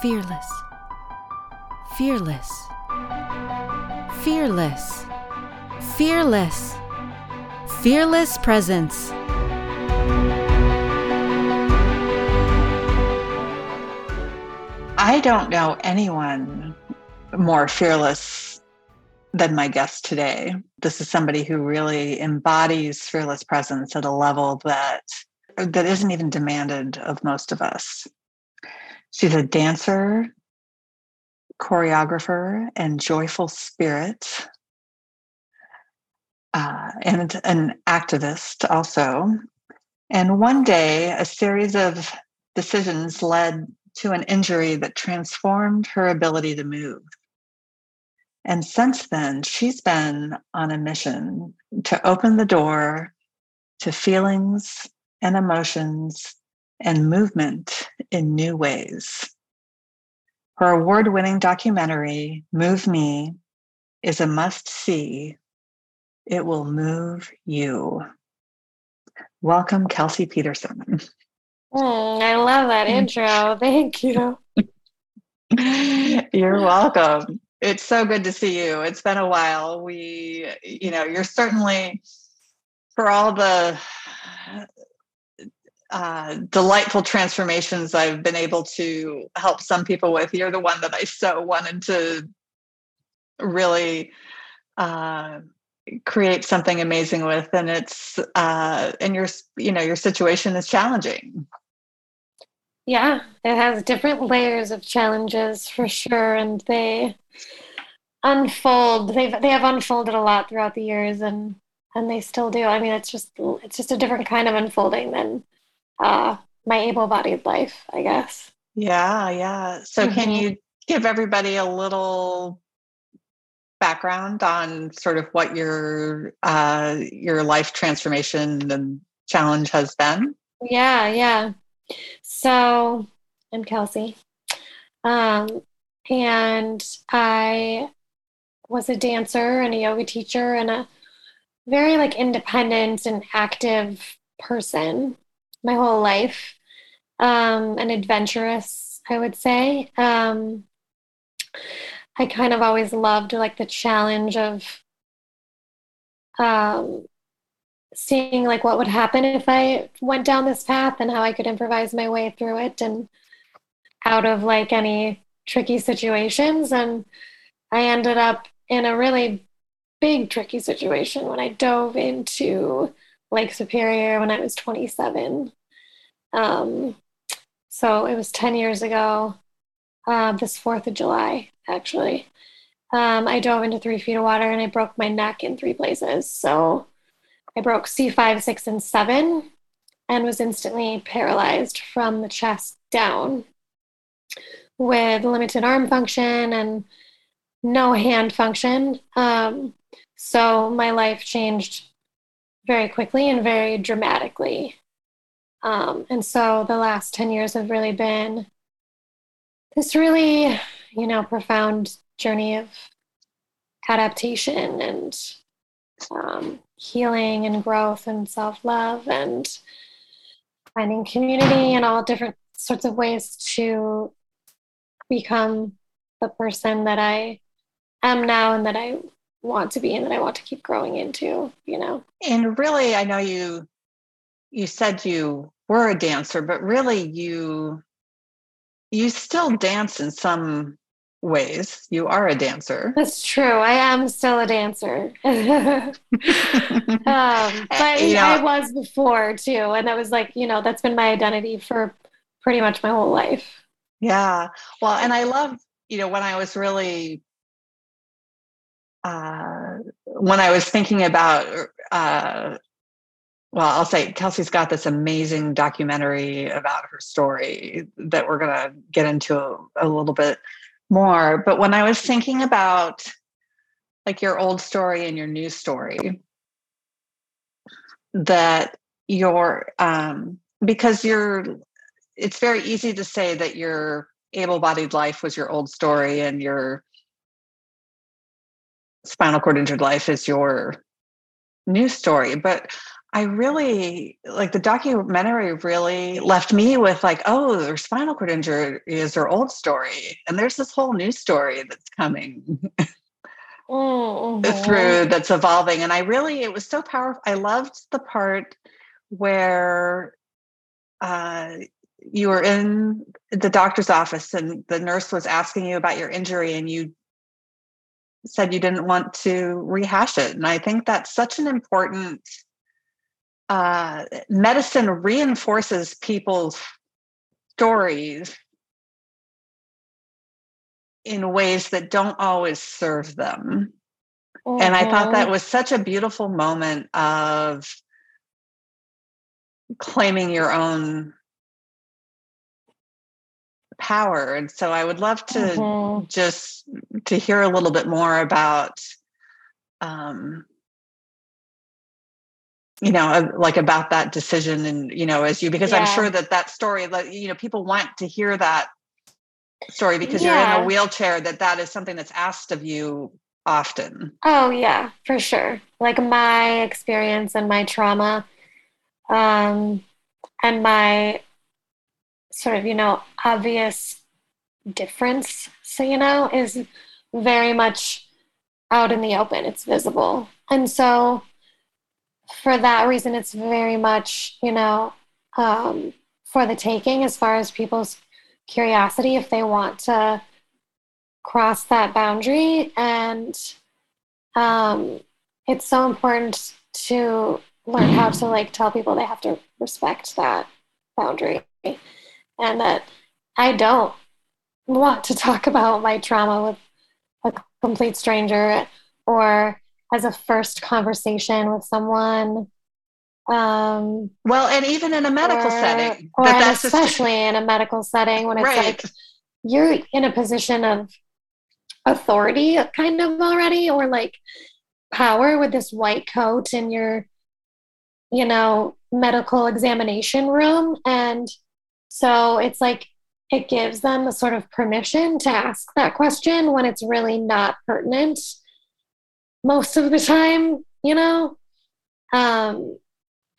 fearless, fearless, fearless, fearless, fearless presence. I don't know anyone more fearless than my guest today. This is somebody who really embodies fearless presence at a level that that isn't even demanded of most of us. She's a dancer, choreographer, and joyful spirit, uh, and an activist also. And one day, a series of decisions led to an injury that transformed her ability to move. And since then, she's been on a mission to open the door to feelings and emotions and movement in new ways. Her award winning documentary, Move Me, is a must see. It will move you. Welcome, Kelsey Peterson. Mm, I love that intro. Thank you. You're welcome. It's so good to see you. It's been a while. We, you know, you're certainly for all the uh, delightful transformations I've been able to help some people with. You're the one that I so wanted to really uh, create something amazing with, and it's uh, and your you know your situation is challenging. Yeah, it has different layers of challenges for sure, and they unfold. They've they have unfolded a lot throughout the years, and and they still do. I mean, it's just it's just a different kind of unfolding than uh, my able-bodied life, I guess. Yeah, yeah. So, mm-hmm. can you give everybody a little background on sort of what your uh, your life transformation and challenge has been? Yeah, yeah. So, I'm Kelsey, um, and I was a dancer and a yoga teacher and a very like independent and active person my whole life, um, and adventurous, I would say. Um, I kind of always loved like the challenge of um, seeing like what would happen if I went down this path and how I could improvise my way through it and out of like any tricky situations. And I ended up in a really big tricky situation when I dove into Lake Superior when I was 27. Um, so it was 10 years ago, uh, this 4th of July, actually. Um, I dove into three feet of water and I broke my neck in three places. So I broke C5, 6, and 7 and was instantly paralyzed from the chest down with limited arm function and no hand function. Um, so my life changed very quickly and very dramatically. Um, and so the last 10 years have really been this really, you know, profound journey of adaptation and um, healing and growth and self love and finding community and all different sorts of ways to become the person that I am now and that I want to be and that I want to keep growing into, you know. And really, I know you you said you were a dancer, but really you you still dance in some ways. You are a dancer. That's true. I am still a dancer. um, but I was before too. And that was like, you know, that's been my identity for pretty much my whole life. Yeah. Well, and I love, you know, when I was really uh, when I was thinking about, uh, well, I'll say Kelsey's got this amazing documentary about her story that we're going to get into a, a little bit more. But when I was thinking about like your old story and your new story, that your, um, because you're, it's very easy to say that your able bodied life was your old story and your spinal cord injured life is your new story. But I really like the documentary really left me with like, oh, their spinal cord injury is their old story. And there's this whole new story that's coming mm-hmm. through that's evolving. And I really, it was so powerful. I loved the part where uh, you were in the doctor's office and the nurse was asking you about your injury and you said you didn't want to rehash it. And I think that's such an important uh, medicine reinforces people's stories in ways that don't always serve them. Mm-hmm. And I thought that mm-hmm. was such a beautiful moment of claiming your own power and so i would love to mm-hmm. just to hear a little bit more about um you know like about that decision and you know as you because yeah. i'm sure that that story that you know people want to hear that story because yeah. you're in a wheelchair that that is something that's asked of you often oh yeah for sure like my experience and my trauma um and my sort of, you know, obvious difference, so, you know, is very much out in the open. It's visible. And so, for that reason, it's very much, you know, um, for the taking as far as people's curiosity if they want to cross that boundary. And um, it's so important to learn how to like tell people they have to respect that boundary and that I don't want to talk about my trauma with a complete stranger or as a first conversation with someone. Um, well, and even in a medical or, setting, or especially just... in a medical setting when it's right. like you're in a position of authority, kind of already, or like power with this white coat in your, you know, medical examination room, and so it's like it gives them a sort of permission to ask that question when it's really not pertinent most of the time, you know? Um,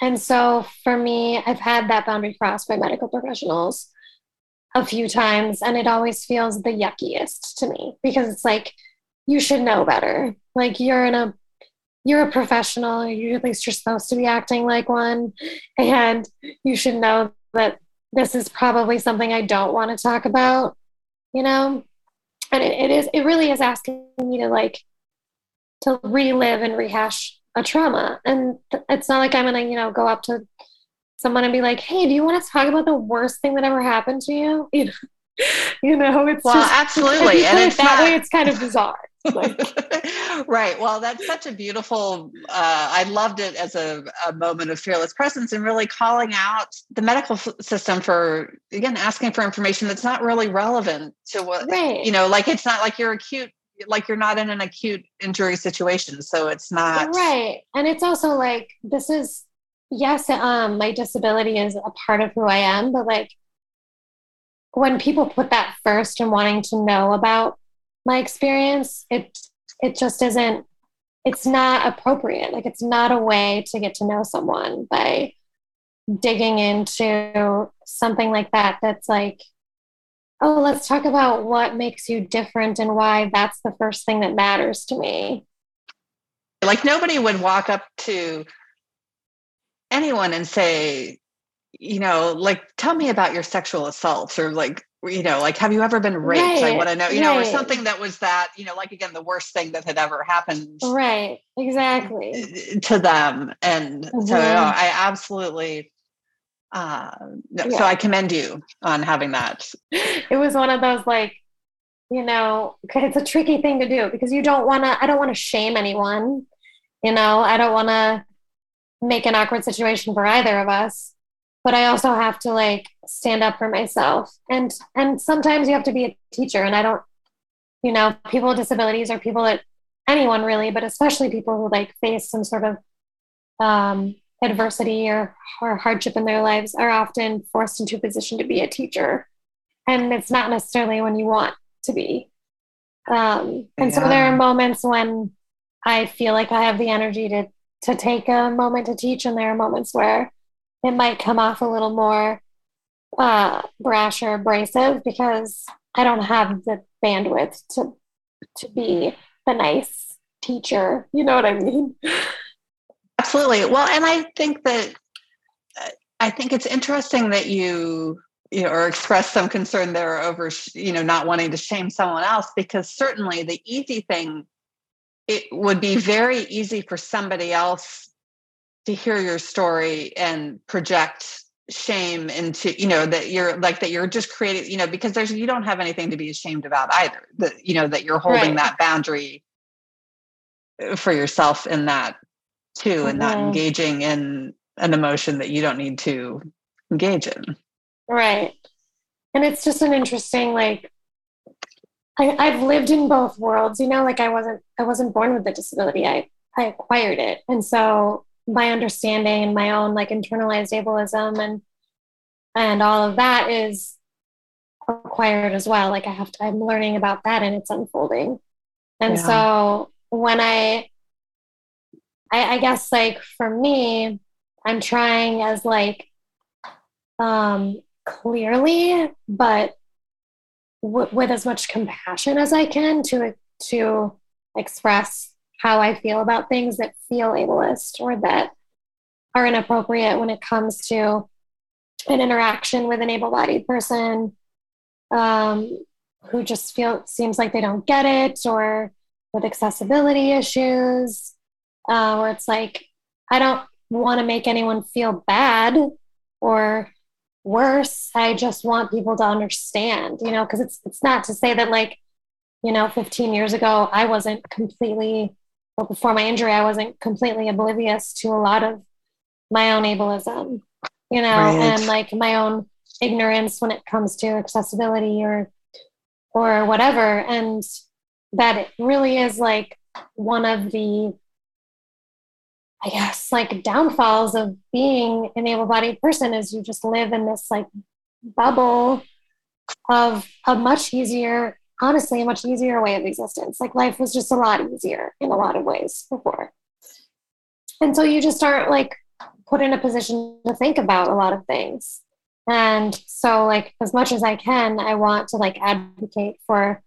and so for me, I've had that boundary crossed by medical professionals a few times, and it always feels the yuckiest to me because it's like, you should know better. Like you're in a you're a professional, you at least you're supposed to be acting like one, and you should know that this is probably something I don't want to talk about, you know? And it, it is, it really is asking me to like, to relive and rehash a trauma. And th- it's not like I'm going to, you know, go up to someone and be like, hey, do you want to talk about the worst thing that ever happened to you? You know, you know it's well, just, absolutely. And it's that not... way, it's kind of bizarre. right. Well, that's such a beautiful. Uh, I loved it as a, a, moment of fearless presence and really calling out the medical system for again asking for information that's not really relevant to what right. you know. Like it's not like you're acute, like you're not in an acute injury situation, so it's not right. And it's also like this is yes, um, my disability is a part of who I am, but like when people put that first and wanting to know about my experience it it just isn't it's not appropriate. Like it's not a way to get to know someone by digging into something like that that's like oh let's talk about what makes you different and why that's the first thing that matters to me. Like nobody would walk up to anyone and say you know like tell me about your sexual assaults or like you know, like, have you ever been raped? Right, I want to know, you right. know, or something that was that, you know, like again, the worst thing that had ever happened. Right. Exactly. To them. And mm-hmm. so I absolutely, uh, yeah. so I commend you on having that. It was one of those like, you know, it's a tricky thing to do because you don't want to, I don't want to shame anyone. You know, I don't want to make an awkward situation for either of us but I also have to like stand up for myself. And and sometimes you have to be a teacher. And I don't, you know, people with disabilities or people that anyone really, but especially people who like face some sort of um, adversity or, or hardship in their lives are often forced into a position to be a teacher. And it's not necessarily when you want to be. Um, and yeah. so there are moments when I feel like I have the energy to to take a moment to teach, and there are moments where it might come off a little more uh, brash or abrasive because I don't have the bandwidth to to be the nice teacher. You know what I mean? Absolutely. Well, and I think that I think it's interesting that you you know, or express some concern there over you know not wanting to shame someone else because certainly the easy thing it would be very easy for somebody else to hear your story and project shame into you know that you're like that you're just creating you know because there's you don't have anything to be ashamed about either that you know that you're holding right. that boundary uh, for yourself in that too and not mm-hmm. engaging in an emotion that you don't need to engage in right and it's just an interesting like I, i've lived in both worlds you know like i wasn't i wasn't born with the disability i i acquired it and so my understanding and my own like internalized ableism and and all of that is acquired as well like i have to i'm learning about that and it's unfolding and yeah. so when I, I i guess like for me i'm trying as like um clearly but w- with as much compassion as i can to to express how I feel about things that feel ableist or that are inappropriate when it comes to an interaction with an able-bodied person um, who just feel seems like they don't get it or with accessibility issues uh, where it's like i don't want to make anyone feel bad or worse. I just want people to understand you know because it's it's not to say that like you know 15 years ago i wasn't completely but before my injury, I wasn't completely oblivious to a lot of my own ableism, you know, right. and like my own ignorance when it comes to accessibility or or whatever. And that it really is like one of the I guess like downfalls of being an able-bodied person is you just live in this like bubble of a much easier honestly a much easier way of existence. Like life was just a lot easier in a lot of ways before. And so you just aren't like put in a position to think about a lot of things. And so like as much as I can, I want to like advocate for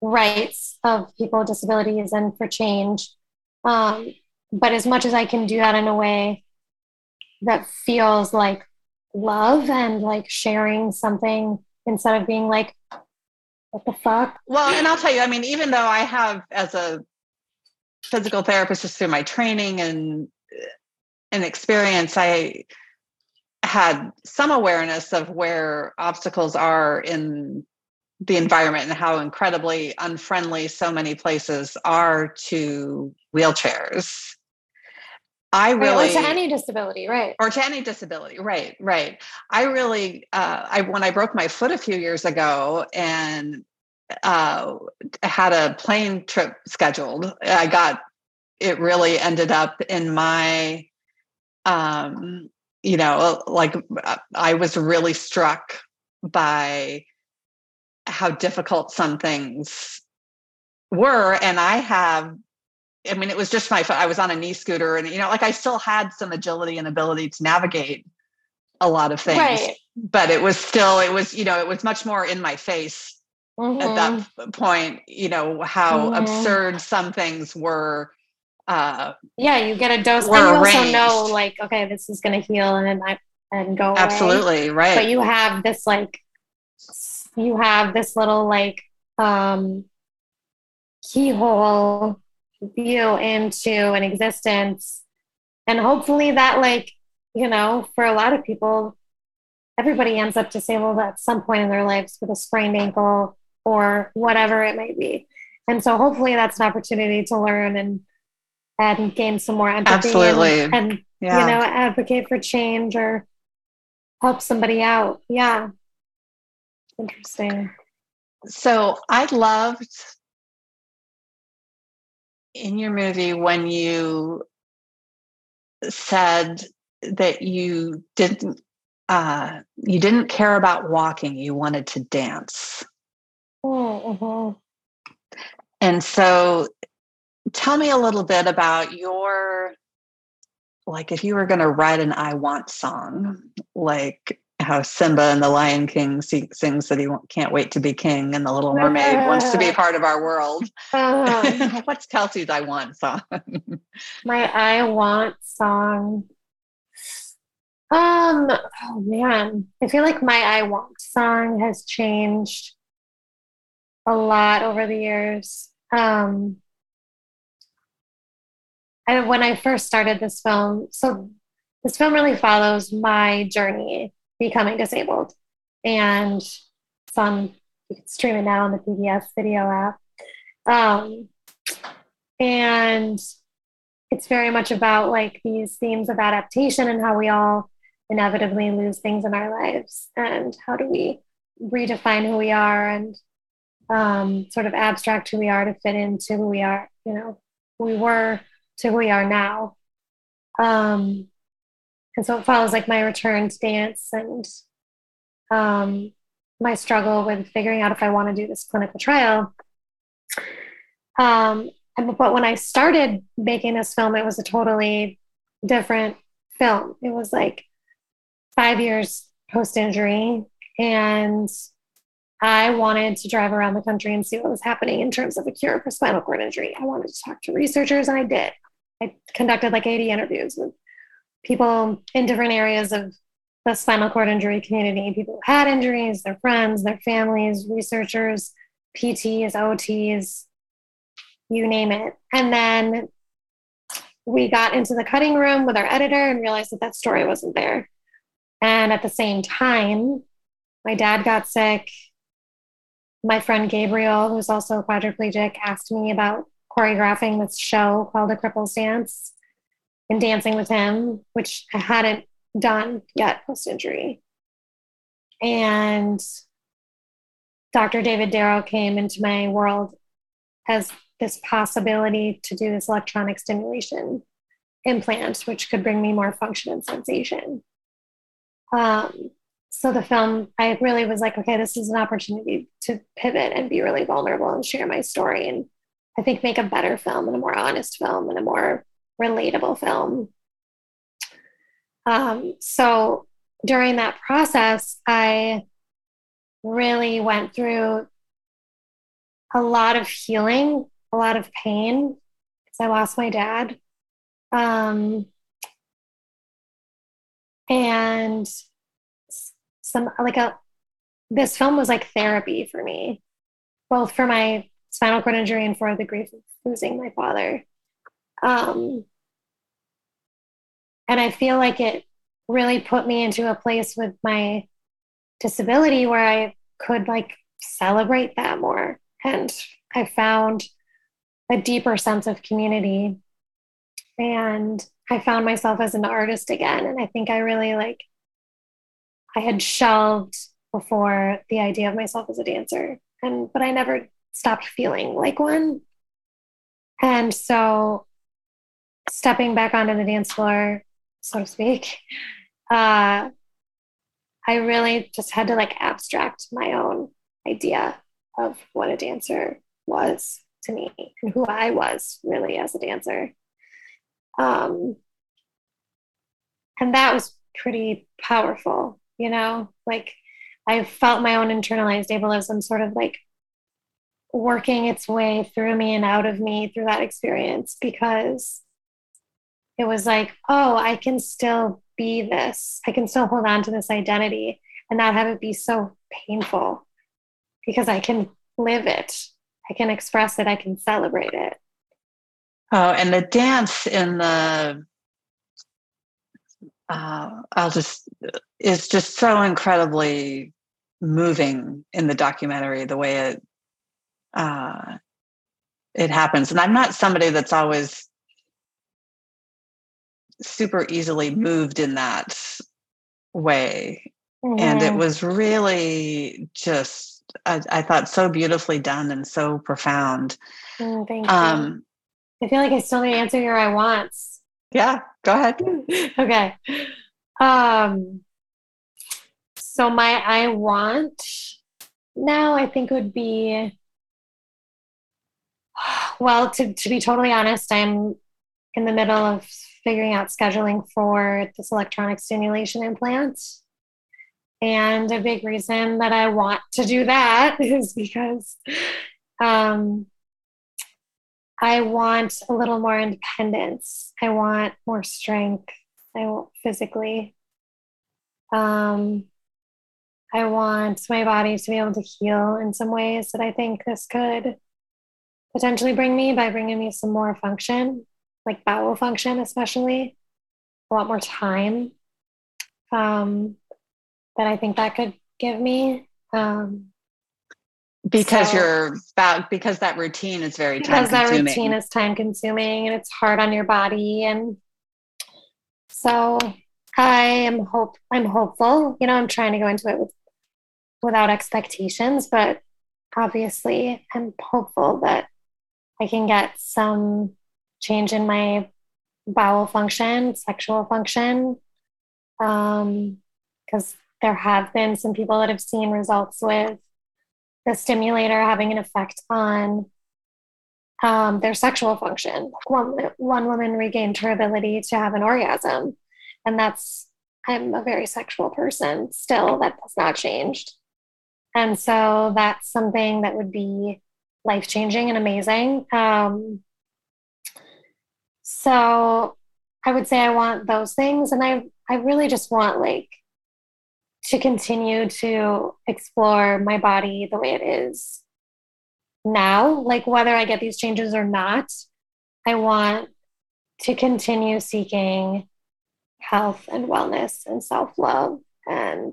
rights of people with disabilities and for change. Um, but as much as I can do that in a way that feels like love and like sharing something instead of being like what the fuck? Well, and I'll tell you, I mean, even though I have as a physical therapist just through my training and uh, and experience, I had some awareness of where obstacles are in the environment and how incredibly unfriendly so many places are to wheelchairs. I really or to any disability, right? Or to any disability, right? Right. I really, uh, I when I broke my foot a few years ago and uh, had a plane trip scheduled, I got it. Really ended up in my, um, you know, like I was really struck by how difficult some things were, and I have I mean, it was just my, I was on a knee scooter and, you know, like I still had some agility and ability to navigate a lot of things, right. but it was still, it was, you know, it was much more in my face mm-hmm. at that mm-hmm. point, you know, how mm-hmm. absurd some things were. Uh, yeah, you get a dose. And you arranged. also know like, okay, this is going to heal and then I, and go Absolutely. Away. Right. But you have this, like, you have this little, like, um, keyhole view into an existence. And hopefully that like you know for a lot of people everybody ends up disabled at some point in their lives with a sprained ankle or whatever it might be. And so hopefully that's an opportunity to learn and and gain some more empathy Absolutely. and, and yeah. you know advocate for change or help somebody out. Yeah. Interesting. So i loved in your movie when you said that you didn't uh, you didn't care about walking you wanted to dance mm-hmm. and so tell me a little bit about your like if you were going to write an I want song, like how Simba and the Lion King sings that he can't wait to be king, and the Little Mermaid wants to be part of our world. Uh, What's Kelsey's I want song? my I want song. Um, oh man, I feel like my I want song has changed a lot over the years. Um, I, when I first started this film, so this film really follows my journey becoming disabled. And some you can stream it now on the PBS video app. Um, and it's very much about like these themes of adaptation and how we all inevitably lose things in our lives and how do we redefine who we are and um, sort of abstract who we are to fit into who we are, you know, who we were to who we are now. Um, and so it follows like my return to dance and um, my struggle with figuring out if I want to do this clinical trial. Um, but when I started making this film, it was a totally different film. It was like five years post injury, and I wanted to drive around the country and see what was happening in terms of a cure for spinal cord injury. I wanted to talk to researchers, and I did. I conducted like 80 interviews with people in different areas of the spinal cord injury community people who had injuries, their friends, their families, researchers, PTs, OTs, you name it. And then we got into the cutting room with our editor and realized that that story wasn't there. And at the same time, my dad got sick. My friend Gabriel, who's also quadriplegic, asked me about choreographing this show called A Cripple's Dance and dancing with him, which I hadn't done yet post injury. And Dr. David Darrow came into my world as this possibility to do this electronic stimulation implant, which could bring me more function and sensation. Um, so the film, I really was like, okay, this is an opportunity to pivot and be really vulnerable and share my story and I think make a better film and a more honest film and a more relatable film. Um, so during that process, I really went through a lot of healing, a lot of pain because I lost my dad. Um, and some like a this film was like therapy for me, both for my spinal cord injury and for the grief of losing my father. Um, and I feel like it really put me into a place with my disability where I could like celebrate that more. And I found a deeper sense of community. And I found myself as an artist again. And I think I really like, I had shelved before the idea of myself as a dancer. And, but I never stopped feeling like one. And so stepping back onto the dance floor, so to speak, uh, I really just had to like abstract my own idea of what a dancer was to me and who I was really as a dancer. Um, and that was pretty powerful, you know, like I felt my own internalized ableism sort of like working its way through me and out of me through that experience because it was like, oh, I can still be this. I can still hold on to this identity and not have it be so painful because I can live it. I can express it. I can celebrate it. Oh, and the dance in the, uh, I'll just, is just so incredibly moving in the documentary, the way it, uh, it happens. And I'm not somebody that's always super easily moved in that way. Mm-hmm. And it was really just, I, I, thought, so beautifully done and so profound. Mm, thank um, you. I feel like I still need to answer your I wants. Yeah, go ahead. okay. Um, so my I want now I think would be well to, to be totally honest i'm in the middle of figuring out scheduling for this electronic stimulation implant. And a big reason that I want to do that is because um, I want a little more independence. I want more strength. I want physically. Um, I want my body to be able to heal in some ways that I think this could potentially bring me by bringing me some more function, like bowel function, especially. A lot more time um, that I think that could give me. Um, because so, you're about because that routine is very because that routine is time consuming and it's hard on your body and so I am hope I'm hopeful. You know, I'm trying to go into it with without expectations, but obviously I'm hopeful that I can get some change in my bowel function, sexual function. Um, because there have been some people that have seen results with the stimulator having an effect on um, their sexual function. One, one woman regained her ability to have an orgasm. And that's, I'm a very sexual person still, that has not changed. And so that's something that would be life changing and amazing. Um, so I would say I want those things. And I, I really just want like to continue to explore my body the way it is now, like whether I get these changes or not, I want to continue seeking health and wellness and self love and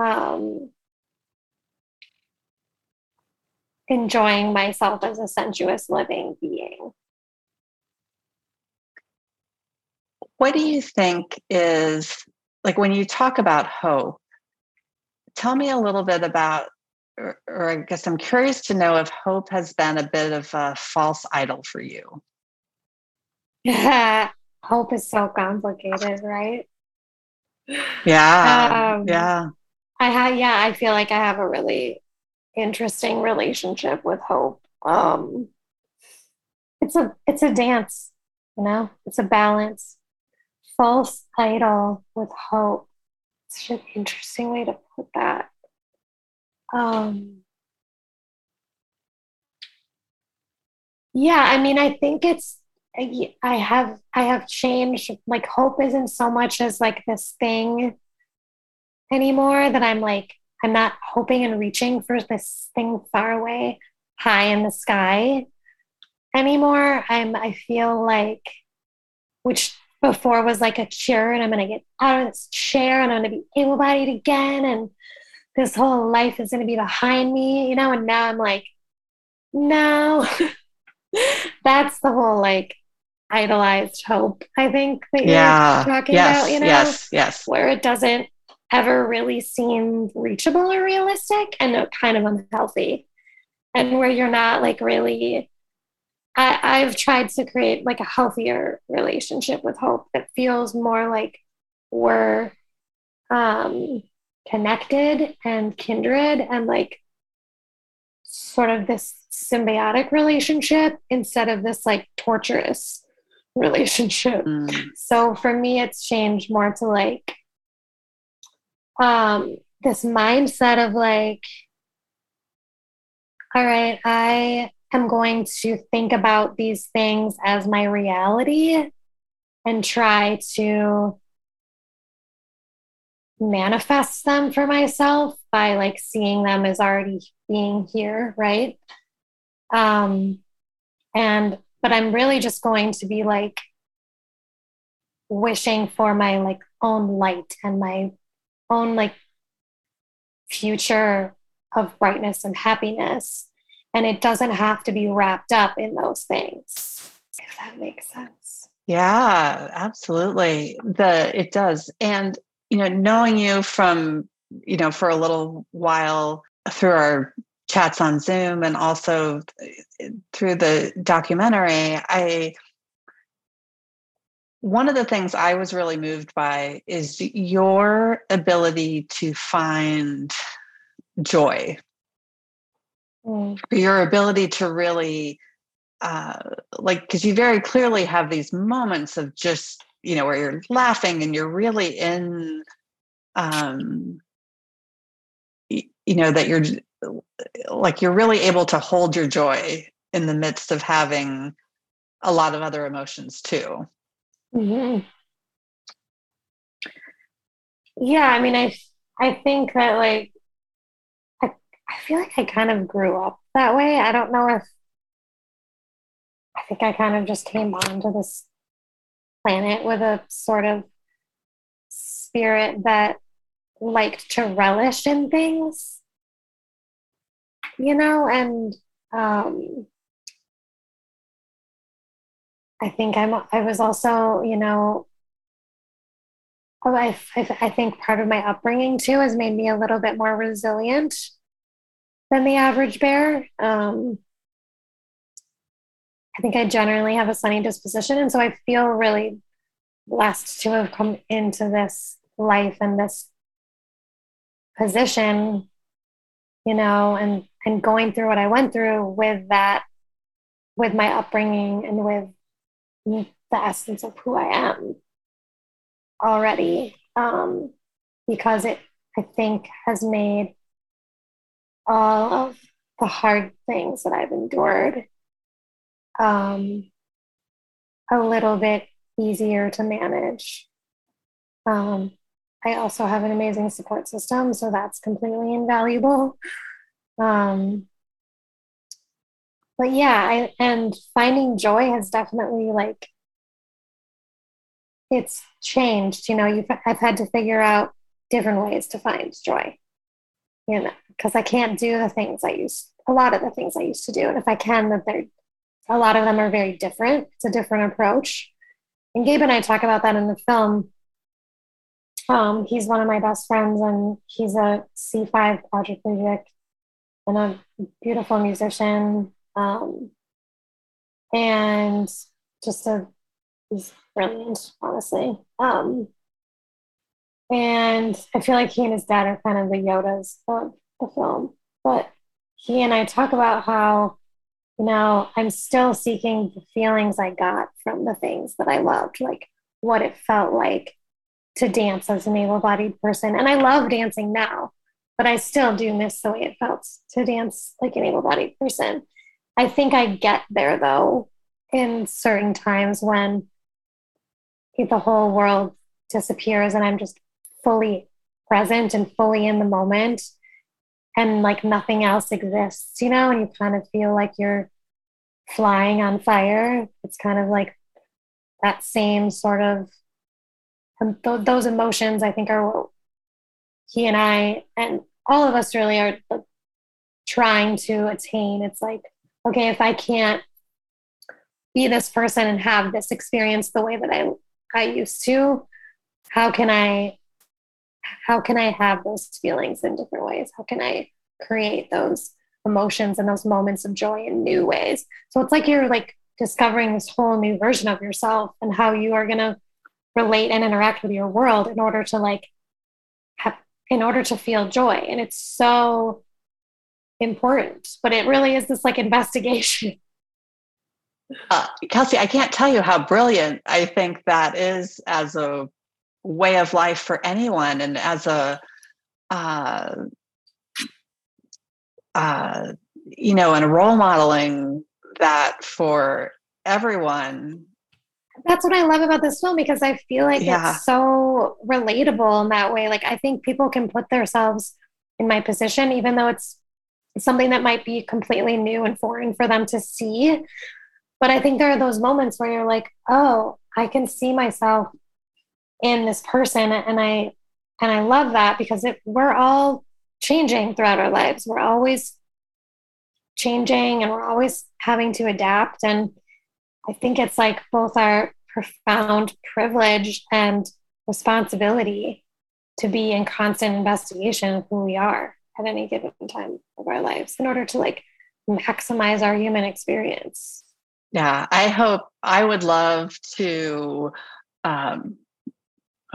um, enjoying myself as a sensuous living being. What do you think is like when you talk about hope? Tell me a little bit about or, or, I guess I'm curious to know if hope has been a bit of a false idol for you. Yeah, hope is so complicated, right? Yeah, um, yeah. I have, yeah. I feel like I have a really interesting relationship with hope. Um, it's a it's a dance, you know. It's a balance. False idol with hope. It's an interesting way to put that. Um, yeah, I mean, I think it's I have I have changed. Like hope isn't so much as like this thing anymore that I'm like I'm not hoping and reaching for this thing far away, high in the sky anymore. I'm I feel like which before was like a cheer and I'm gonna get out of this chair and I'm gonna be able bodied again and this whole life is going to be behind me, you know, and now I'm like, no, that's the whole like idolized hope, I think that yeah. you're talking yes, about, you know, yes, yes. where it doesn't ever really seem reachable or realistic and kind of unhealthy. And where you're not like really, I, I've tried to create like a healthier relationship with hope that feels more like we're um connected and kindred and like sort of this symbiotic relationship instead of this like torturous relationship. Mm. So for me, it's changed more to like um, this mindset of like, all right, I am going to think about these things as my reality and try to manifest them for myself by like seeing them as already being here, right? Um, and but I'm really just going to be like wishing for my like own light and my own like future of brightness and happiness. And it doesn't have to be wrapped up in those things, if that makes sense. Yeah, absolutely. The it does. And you know, knowing you from, you know, for a little while through our chats on Zoom and also uh, through the documentary, I one of the things I was really moved by is your ability to find joy. Mm. Your ability to really uh, like because you very clearly have these moments of just you know where you're laughing and you're really in um you, you know that you're like you're really able to hold your joy in the midst of having a lot of other emotions too mm-hmm. yeah i mean i i think that like I feel like i kind of grew up that way i don't know if I think I kind of just came onto this planet with a sort of spirit that liked to relish in things, you know, and um, I think I'm. I was also, you know, oh, I, I think part of my upbringing too has made me a little bit more resilient than the average bear. Um, I think I generally have a sunny disposition. And so I feel really blessed to have come into this life and this position, you know, and, and going through what I went through with that, with my upbringing and with the essence of who I am already. Um, because it, I think, has made all of the hard things that I've endured um, a little bit easier to manage. Um, I also have an amazing support system, so that's completely invaluable. Um, but yeah, I, and finding joy has definitely like it's changed. You know, you've I've had to figure out different ways to find joy. You know, because I can't do the things I used a lot of the things I used to do, and if I can, that they're a lot of them are very different. It's a different approach. And Gabe and I talk about that in the film. Um, he's one of my best friends, and he's a C5 quadriplegic and a beautiful musician. Um, and just a, he's brilliant, honestly. Um, and I feel like he and his dad are kind of the Yodas of the film. But he and I talk about how you know, I'm still seeking the feelings I got from the things that I loved, like what it felt like to dance as an able bodied person. And I love dancing now, but I still do miss the way it felt to dance like an able bodied person. I think I get there though in certain times when the whole world disappears and I'm just fully present and fully in the moment and like nothing else exists, you know, and you kind of feel like you're flying on fire. It's kind of like that same sort of um, th- those emotions. I think are what he and I and all of us really are trying to attain. It's like, okay, if I can't be this person and have this experience the way that I I used to, how can I how can I have those feelings in different ways? How can I create those emotions and those moments of joy in new ways? So it's like you're like discovering this whole new version of yourself and how you are going to relate and interact with your world in order to like have, in order to feel joy and it's so important but it really is this like investigation uh, kelsey i can't tell you how brilliant i think that is as a way of life for anyone and as a uh, uh, you know and a role modeling that for everyone that's what I love about this film because I feel like yeah. it's so relatable in that way. Like I think people can put themselves in my position, even though it's something that might be completely new and foreign for them to see. But I think there are those moments where you're like, oh, I can see myself in this person, and I and I love that because it, we're all changing throughout our lives. We're always changing and we're always having to adapt. And I think it's like both our profound privilege and responsibility to be in constant investigation of who we are at any given time of our lives in order to like maximize our human experience. Yeah, I hope I would love to um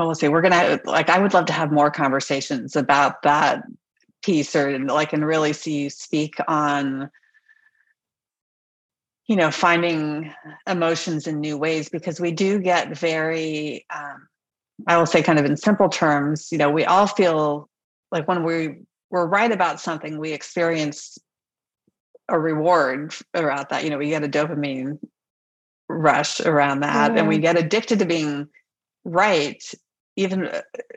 I will say we're gonna like I would love to have more conversations about that piece or like and really see you speak on you know finding emotions in new ways because we do get very um, i will say kind of in simple terms you know we all feel like when we we're right about something we experience a reward around that you know we get a dopamine rush around that and we mm-hmm. get addicted to being right even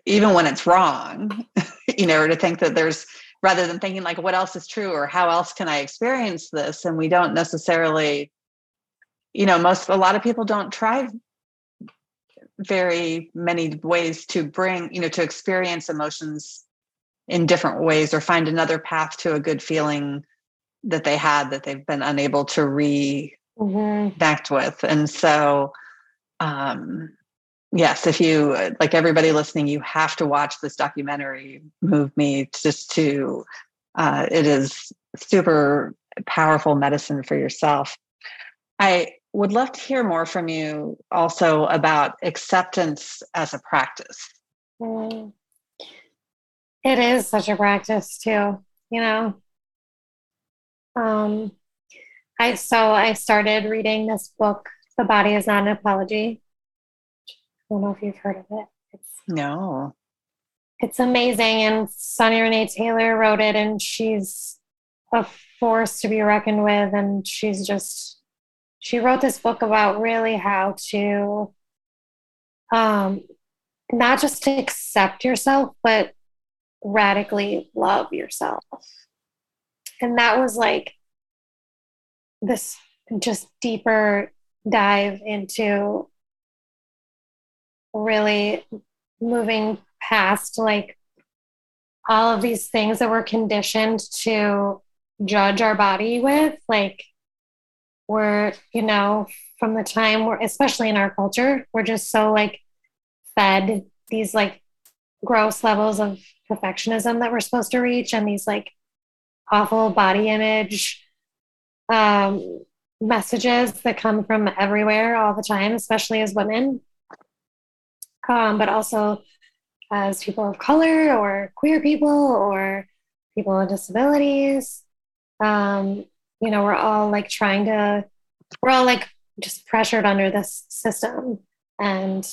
even when it's wrong you know or to think that there's rather than thinking like what else is true or how else can i experience this and we don't necessarily you know most a lot of people don't try very many ways to bring you know to experience emotions in different ways or find another path to a good feeling that they had that they've been unable to reconnect mm-hmm. with and so um yes if you like everybody listening you have to watch this documentary move me just to uh, it is super powerful medicine for yourself. I would love to hear more from you also about acceptance as a practice. Mm. it is such a practice too you know? Um i so i started reading this book the body is not an apology don't know if you've heard of it. It's, no. It's amazing. And Sonya Renee Taylor wrote it, and she's a force to be reckoned with. And she's just, she wrote this book about really how to um, not just to accept yourself, but radically love yourself. And that was like this just deeper dive into really moving past like all of these things that we're conditioned to judge our body with like we're you know from the time we're especially in our culture we're just so like fed these like gross levels of perfectionism that we're supposed to reach and these like awful body image um, messages that come from everywhere all the time especially as women um, but also as people of color or queer people or people with disabilities. Um, you know, we're all like trying to, we're all like just pressured under this system. And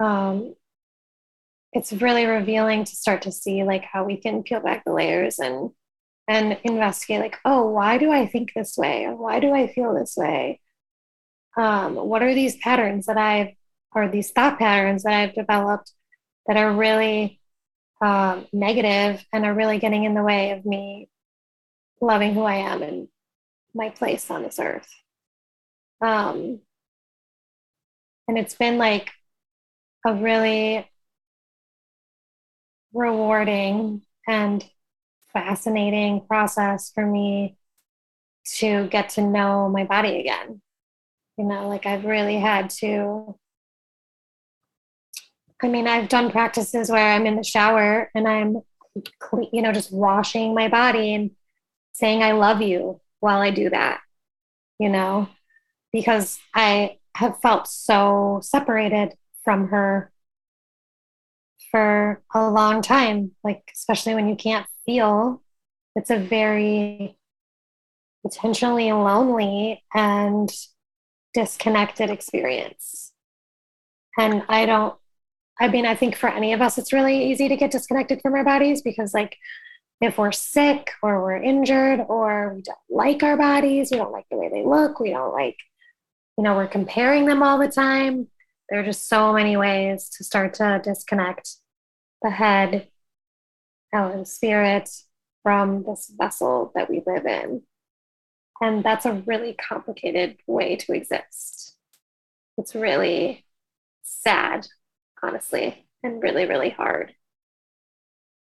um, it's really revealing to start to see like how we can peel back the layers and and investigate like oh why do i think this way why do i feel this way um, what are these patterns that i've or these thought patterns that I've developed that are really um, negative and are really getting in the way of me loving who I am and my place on this earth. Um, and it's been like a really rewarding and fascinating process for me to get to know my body again. You know, like I've really had to I mean, I've done practices where I'm in the shower and I'm, you know, just washing my body and saying, I love you while I do that, you know, because I have felt so separated from her for a long time, like, especially when you can't feel. It's a very potentially lonely and disconnected experience. And I don't I mean, I think for any of us, it's really easy to get disconnected from our bodies because, like, if we're sick or we're injured or we don't like our bodies, we don't like the way they look, we don't like, you know, we're comparing them all the time. There are just so many ways to start to disconnect the head and spirit from this vessel that we live in. And that's a really complicated way to exist. It's really sad honestly, and really, really hard.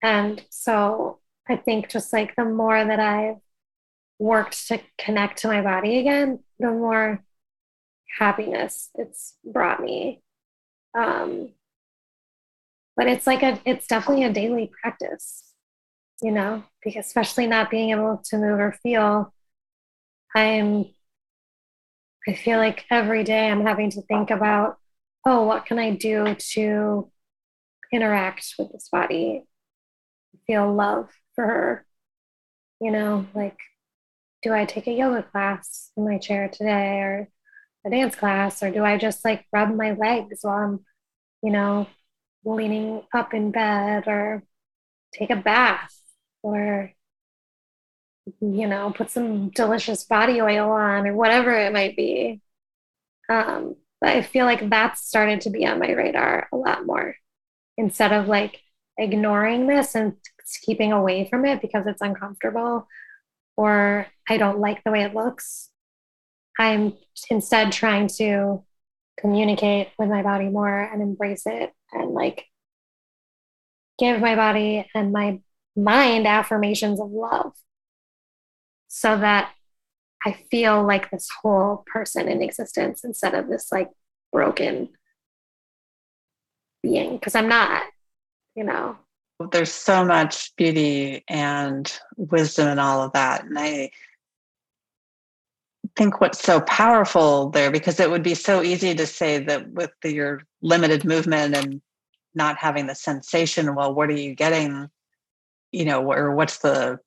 And so I think just like the more that I've worked to connect to my body again, the more happiness it's brought me. Um, but it's like a, it's definitely a daily practice, you know, because especially not being able to move or feel, I'm, I feel like every day I'm having to think about oh, what can I do to interact with this body, feel love for her, you know, like do I take a yoga class in my chair today or a dance class? Or do I just like rub my legs while I'm, you know, leaning up in bed or take a bath or, you know, put some delicious body oil on or whatever it might be. Um, but I feel like that's started to be on my radar a lot more instead of like ignoring this and keeping away from it because it's uncomfortable or I don't like the way it looks. I'm instead trying to communicate with my body more and embrace it and like give my body and my mind affirmations of love so that I feel like this whole person in existence instead of this like broken being because I'm not, you know there's so much beauty and wisdom and all of that. And I think what's so powerful there, because it would be so easy to say that with the, your limited movement and not having the sensation, well, what are you getting? You know, or what's the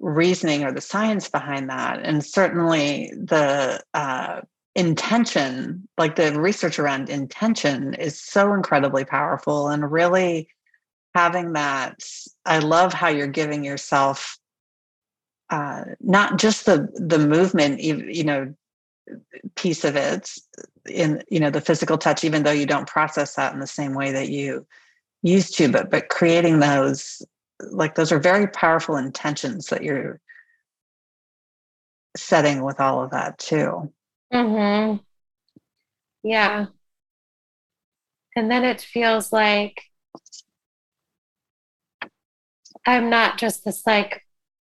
reasoning or the science behind that? And certainly the uh, intention, like the research around intention, is so incredibly powerful and really having that i love how you're giving yourself uh, not just the the movement you know piece of it in you know the physical touch even though you don't process that in the same way that you used to but but creating those like those are very powerful intentions that you're setting with all of that too mhm yeah and then it feels like I'm not just this like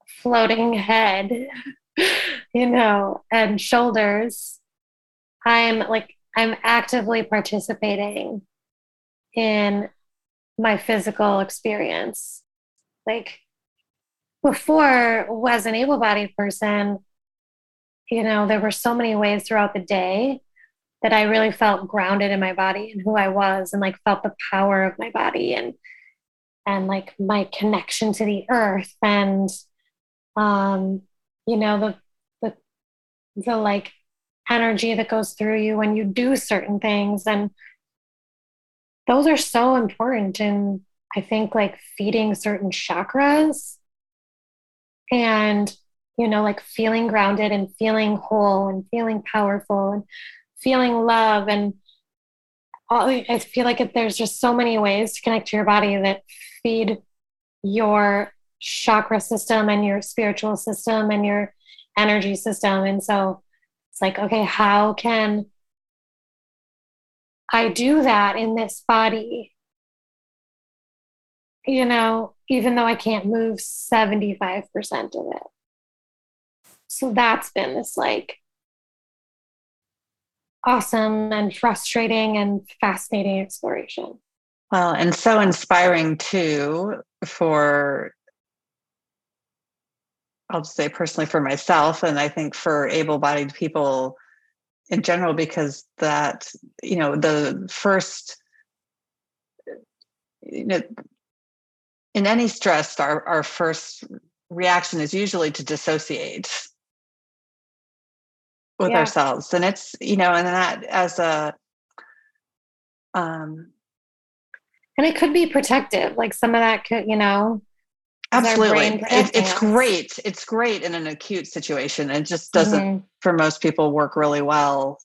floating head, you know, and shoulders. I'm like, I'm actively participating in my physical experience. Like before, was an able bodied person, you know, there were so many ways throughout the day that I really felt grounded in my body and who I was and like felt the power of my body and and like my connection to the earth and um you know the the the like energy that goes through you when you do certain things. And those are so important in i think like feeding certain chakras and you know like feeling grounded and feeling whole and feeling powerful and feeling love and all, i feel like if there's just so many ways to connect to your body that feed your chakra system and your spiritual system and your energy system. And so it's like, okay, how can I do that in this body? You know, even though I can't move 75% of it. So that's been this like awesome and frustrating and fascinating exploration. Well, and so inspiring too for, I'll say personally for myself, and I think for able bodied people in general, because that, you know, the first, you know, in any stress, our, our first reaction is usually to dissociate with yeah. ourselves. And it's, you know, and that as a, um, and it could be protective like some of that could you know absolutely. it, it's great it's great in an acute situation. It just doesn't mm-hmm. for most people work really well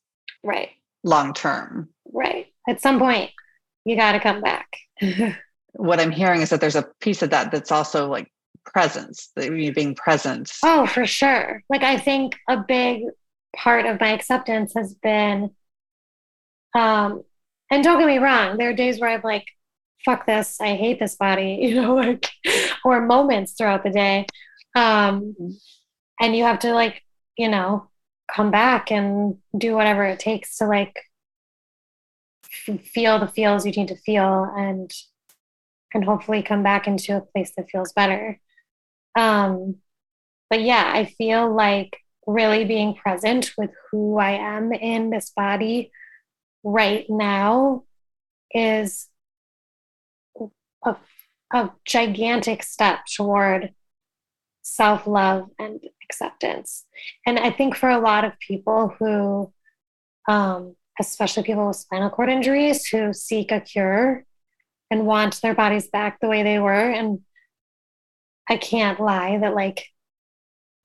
right. long term. Right. At some point you got to come back what i'm hearing is that there's a piece of that that's also like presence you being present oh for sure like i think a big part of my acceptance has been um and don't get me wrong there are days where I'm like fuck this, I hate this body, you know, like, or moments throughout the day. Um, and you have to like, you know, come back and do whatever it takes to like feel the feels you need to feel and and hopefully come back into a place that feels better. Um, but yeah, I feel like really being present with who I am in this body right now is a, a gigantic step toward self love and acceptance. And I think for a lot of people who, um, especially people with spinal cord injuries who seek a cure and want their bodies back the way they were, and I can't lie that like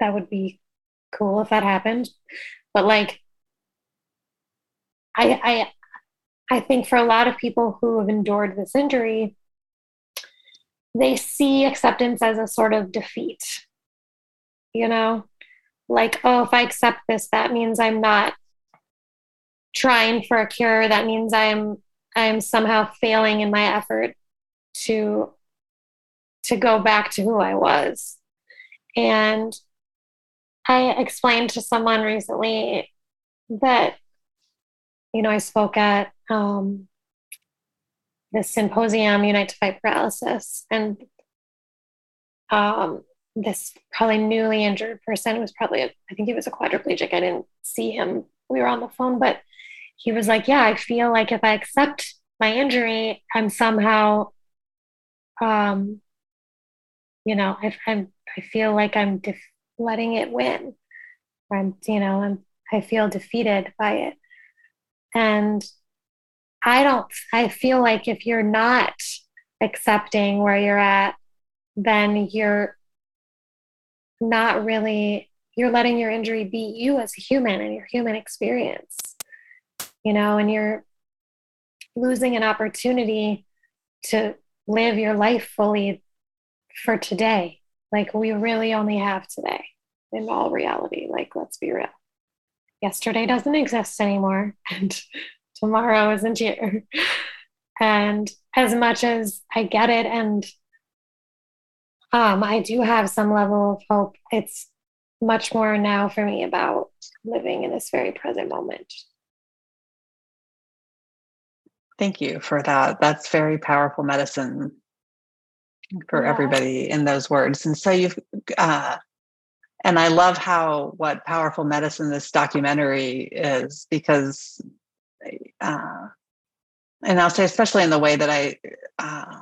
that would be cool if that happened. But like I I I think for a lot of people who have endured this injury, they see acceptance as a sort of defeat. You know, like, oh, if I accept this, that means I'm not trying for a cure. That means I'm I'm somehow failing in my effort to to go back to who I was. And I explained to someone recently that, you know, I spoke at um, this symposium, Unite to Fight Paralysis, and um, this probably newly injured person was probably, I think he was a quadriplegic. I didn't see him. We were on the phone, but he was like, Yeah, I feel like if I accept my injury, I'm somehow, um, you know, I, I'm, I feel like I'm def- letting it win. I'm, you know, I'm, I feel defeated by it. And I don't, I feel like if you're not accepting where you're at, then you're not really, you're letting your injury beat you as a human and your human experience, you know, and you're losing an opportunity to live your life fully for today. Like we really only have today in all reality. Like, let's be real. Yesterday doesn't exist anymore. And tomorrow isn't here. And as much as I get it, and um, I do have some level of hope, it's much more now for me about living in this very present moment. Thank you for that. That's very powerful medicine for yeah. everybody in those words. And so you've, uh, and I love how what powerful medicine this documentary is because uh, and I'll say, especially in the way that I, uh,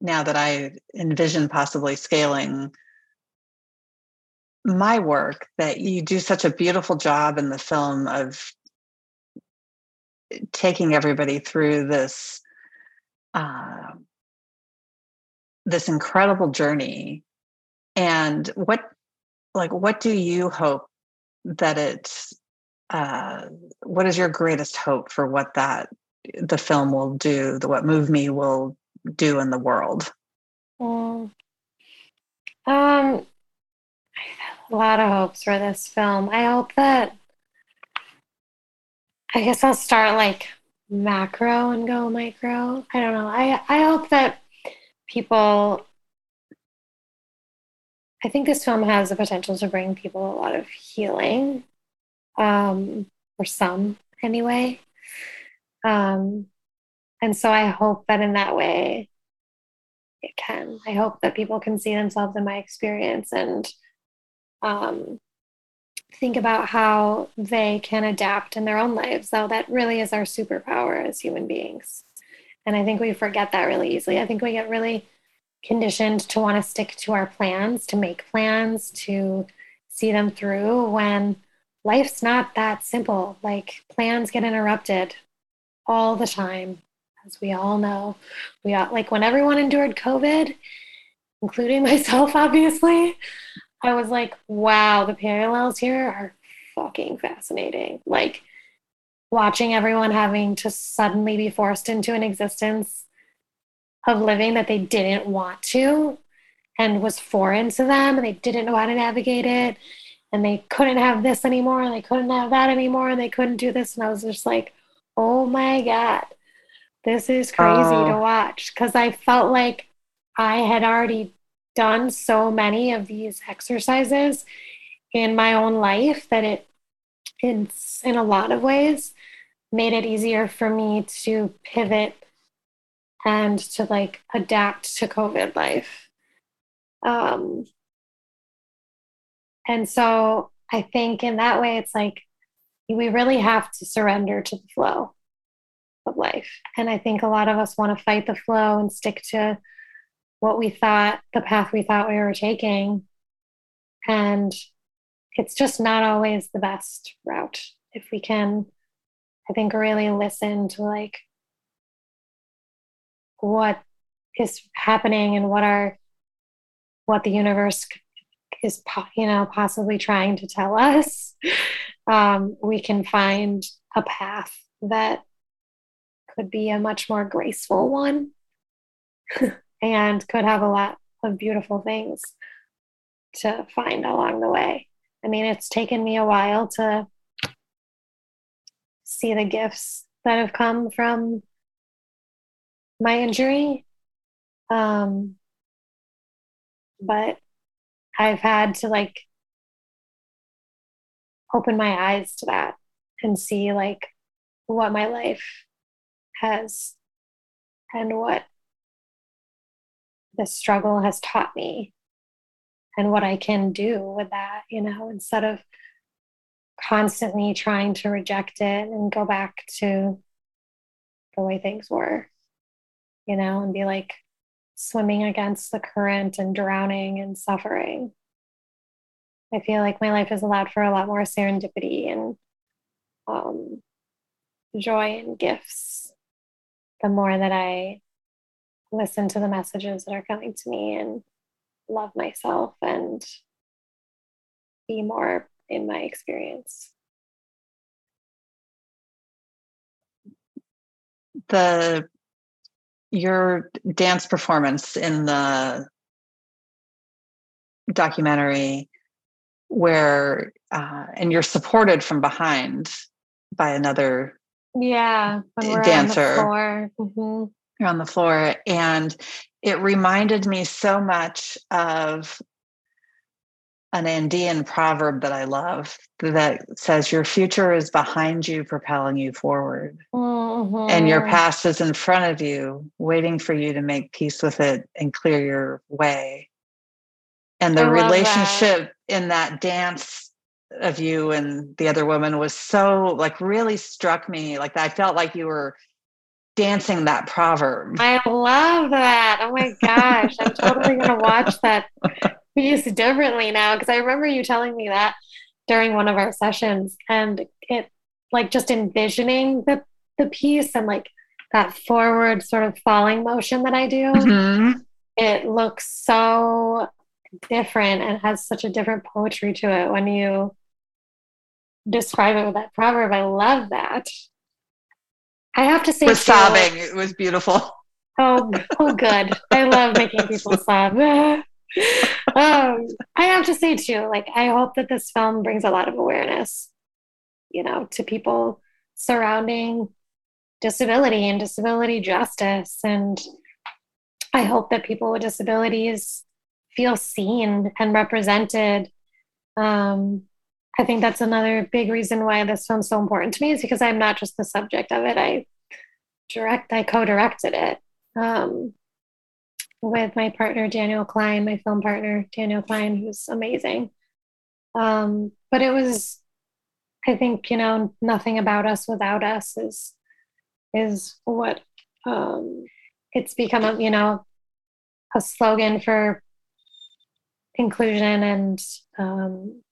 now that I envision possibly scaling my work, that you do such a beautiful job in the film of taking everybody through this uh, this incredible journey and what like what do you hope that it's uh, what is your greatest hope for what that the film will do, the what Move Me will do in the world? Mm. Um, a lot of hopes for this film. I hope that. I guess I'll start like macro and go micro. I don't know. I I hope that people. I think this film has the potential to bring people a lot of healing um, or some anyway. Um, and so I hope that in that way it can. I hope that people can see themselves in my experience and um, think about how they can adapt in their own lives. So that really is our superpower as human beings. And I think we forget that really easily. I think we get really conditioned to want to stick to our plans, to make plans, to see them through when life's not that simple. Like plans get interrupted all the time, as we all know. We got like when everyone endured COVID, including myself, obviously, I was like, wow, the parallels here are fucking fascinating. Like watching everyone having to suddenly be forced into an existence of living that they didn't want to and was foreign to them and they didn't know how to navigate it and they couldn't have this anymore and they couldn't have that anymore and they couldn't do this and i was just like oh my god this is crazy oh. to watch because i felt like i had already done so many of these exercises in my own life that it in in a lot of ways made it easier for me to pivot and to like adapt to covid life um and so I think in that way, it's like we really have to surrender to the flow of life. And I think a lot of us want to fight the flow and stick to what we thought, the path we thought we were taking. And it's just not always the best route. If we can, I think, really listen to like what is happening and what are what the universe is you know possibly trying to tell us um, we can find a path that could be a much more graceful one and could have a lot of beautiful things to find along the way. I mean, it's taken me a while to see the gifts that have come from my injury. Um, but I've had to like open my eyes to that and see like what my life has and what the struggle has taught me and what I can do with that, you know, instead of constantly trying to reject it and go back to the way things were, you know, and be like swimming against the current and drowning and suffering. I feel like my life has allowed for a lot more serendipity and um, joy and gifts the more that I listen to the messages that are coming to me and love myself and be more in my experience. The your dance performance in the documentary where uh, and you're supported from behind by another yeah dancer mm-hmm. You're on the floor and it reminded me so much of an Andean proverb that I love that says, Your future is behind you, propelling you forward. Mm-hmm. And your past is in front of you, waiting for you to make peace with it and clear your way. And the relationship that. in that dance of you and the other woman was so, like, really struck me. Like, I felt like you were dancing that proverb. I love that. Oh my gosh. I'm totally going to watch that piece differently now because I remember you telling me that during one of our sessions and it like just envisioning the the piece and like that forward sort of falling motion that I do. Mm-hmm. It looks so different and has such a different poetry to it when you describe it with that proverb. I love that. I have to say, was sobbing. It was beautiful. Oh, oh, good. I love making people sob. um, I have to say too, like I hope that this film brings a lot of awareness, you know, to people surrounding disability and disability justice, and I hope that people with disabilities feel seen and represented. Um, I think that's another big reason why this film's so important to me is because I'm not just the subject of it. I direct, I co-directed it um, with my partner Daniel Klein, my film partner Daniel Klein, who's amazing. Um, but it was, I think, you know, nothing about us without us is is what um, it's become. A, you know, a slogan for inclusion and um,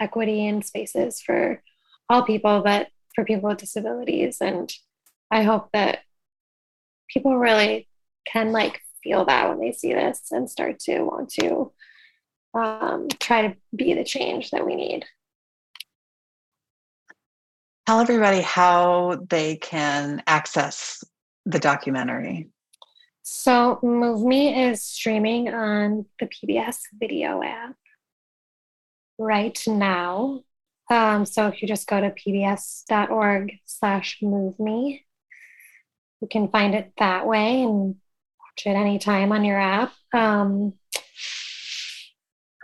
equity and spaces for all people, but for people with disabilities. And I hope that people really can like feel that when they see this and start to want to um, try to be the change that we need. Tell everybody how they can access the documentary. So, Move Me is streaming on the PBS video app right now. Um, so if you just go to pbs.org slash move me, you can find it that way and watch it anytime on your app. Um,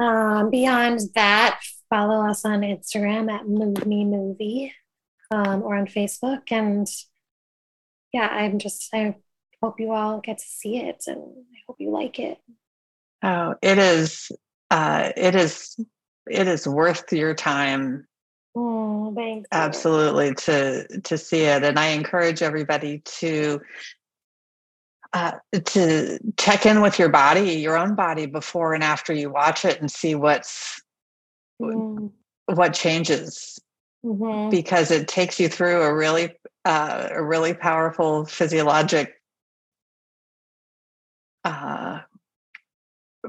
um, beyond that, follow us on Instagram at Move Me Movie um, or on Facebook. And yeah, I'm just, I hope you all get to see it and I hope you like it. Oh, it is, uh, it is it is worth your time. Oh, absolutely to to see it and i encourage everybody to uh, to check in with your body your own body before and after you watch it and see what's what changes. Mhm. because it takes you through a really uh, a really powerful physiologic uh,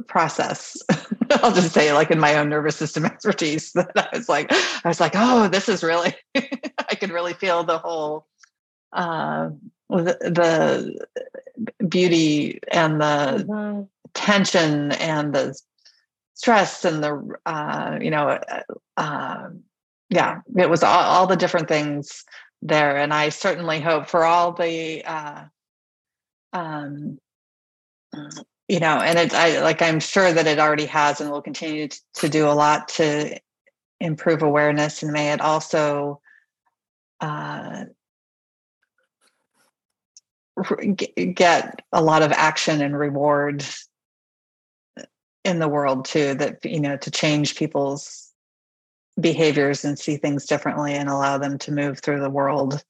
process. I'll just say, like in my own nervous system expertise, that I was like, I was like, oh, this is really. I could really feel the whole uh, the, the beauty and the Mhm. tension and the stress and the uh, you know uh, uh, yeah it was all, all the different things there and i certainly hope for all the uh, um, you know and it i like i'm sure that it already has and will continue to, to do a lot to improve awareness and may it also uh, get a lot of action and reward in the world too that you know to change people's behaviors and see things differently and allow them to move through the world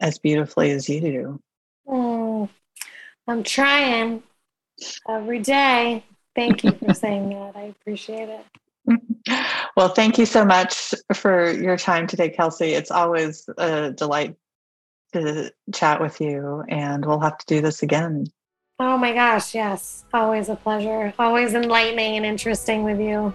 as beautifully as you do Mm. I'm trying every day. Thank you for saying that. I appreciate it. well thank you so much for your time today kelsey it's always a delight to chat with you and we'll have to do this again Oh my gosh, yes. Always a pleasure. Always enlightening and interesting with you.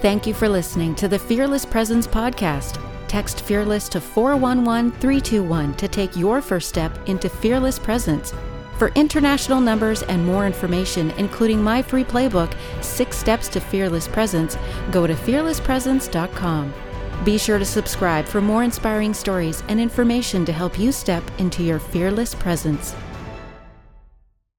Thank you for listening to the Fearless Presence podcast. Text Fearless to 411 321 to take your first step into fearless presence. For international numbers and more information, including my free playbook, Six Steps to Fearless Presence, go to fearlesspresence.com. Be sure to subscribe for more inspiring stories and information to help you step into your fearless presence.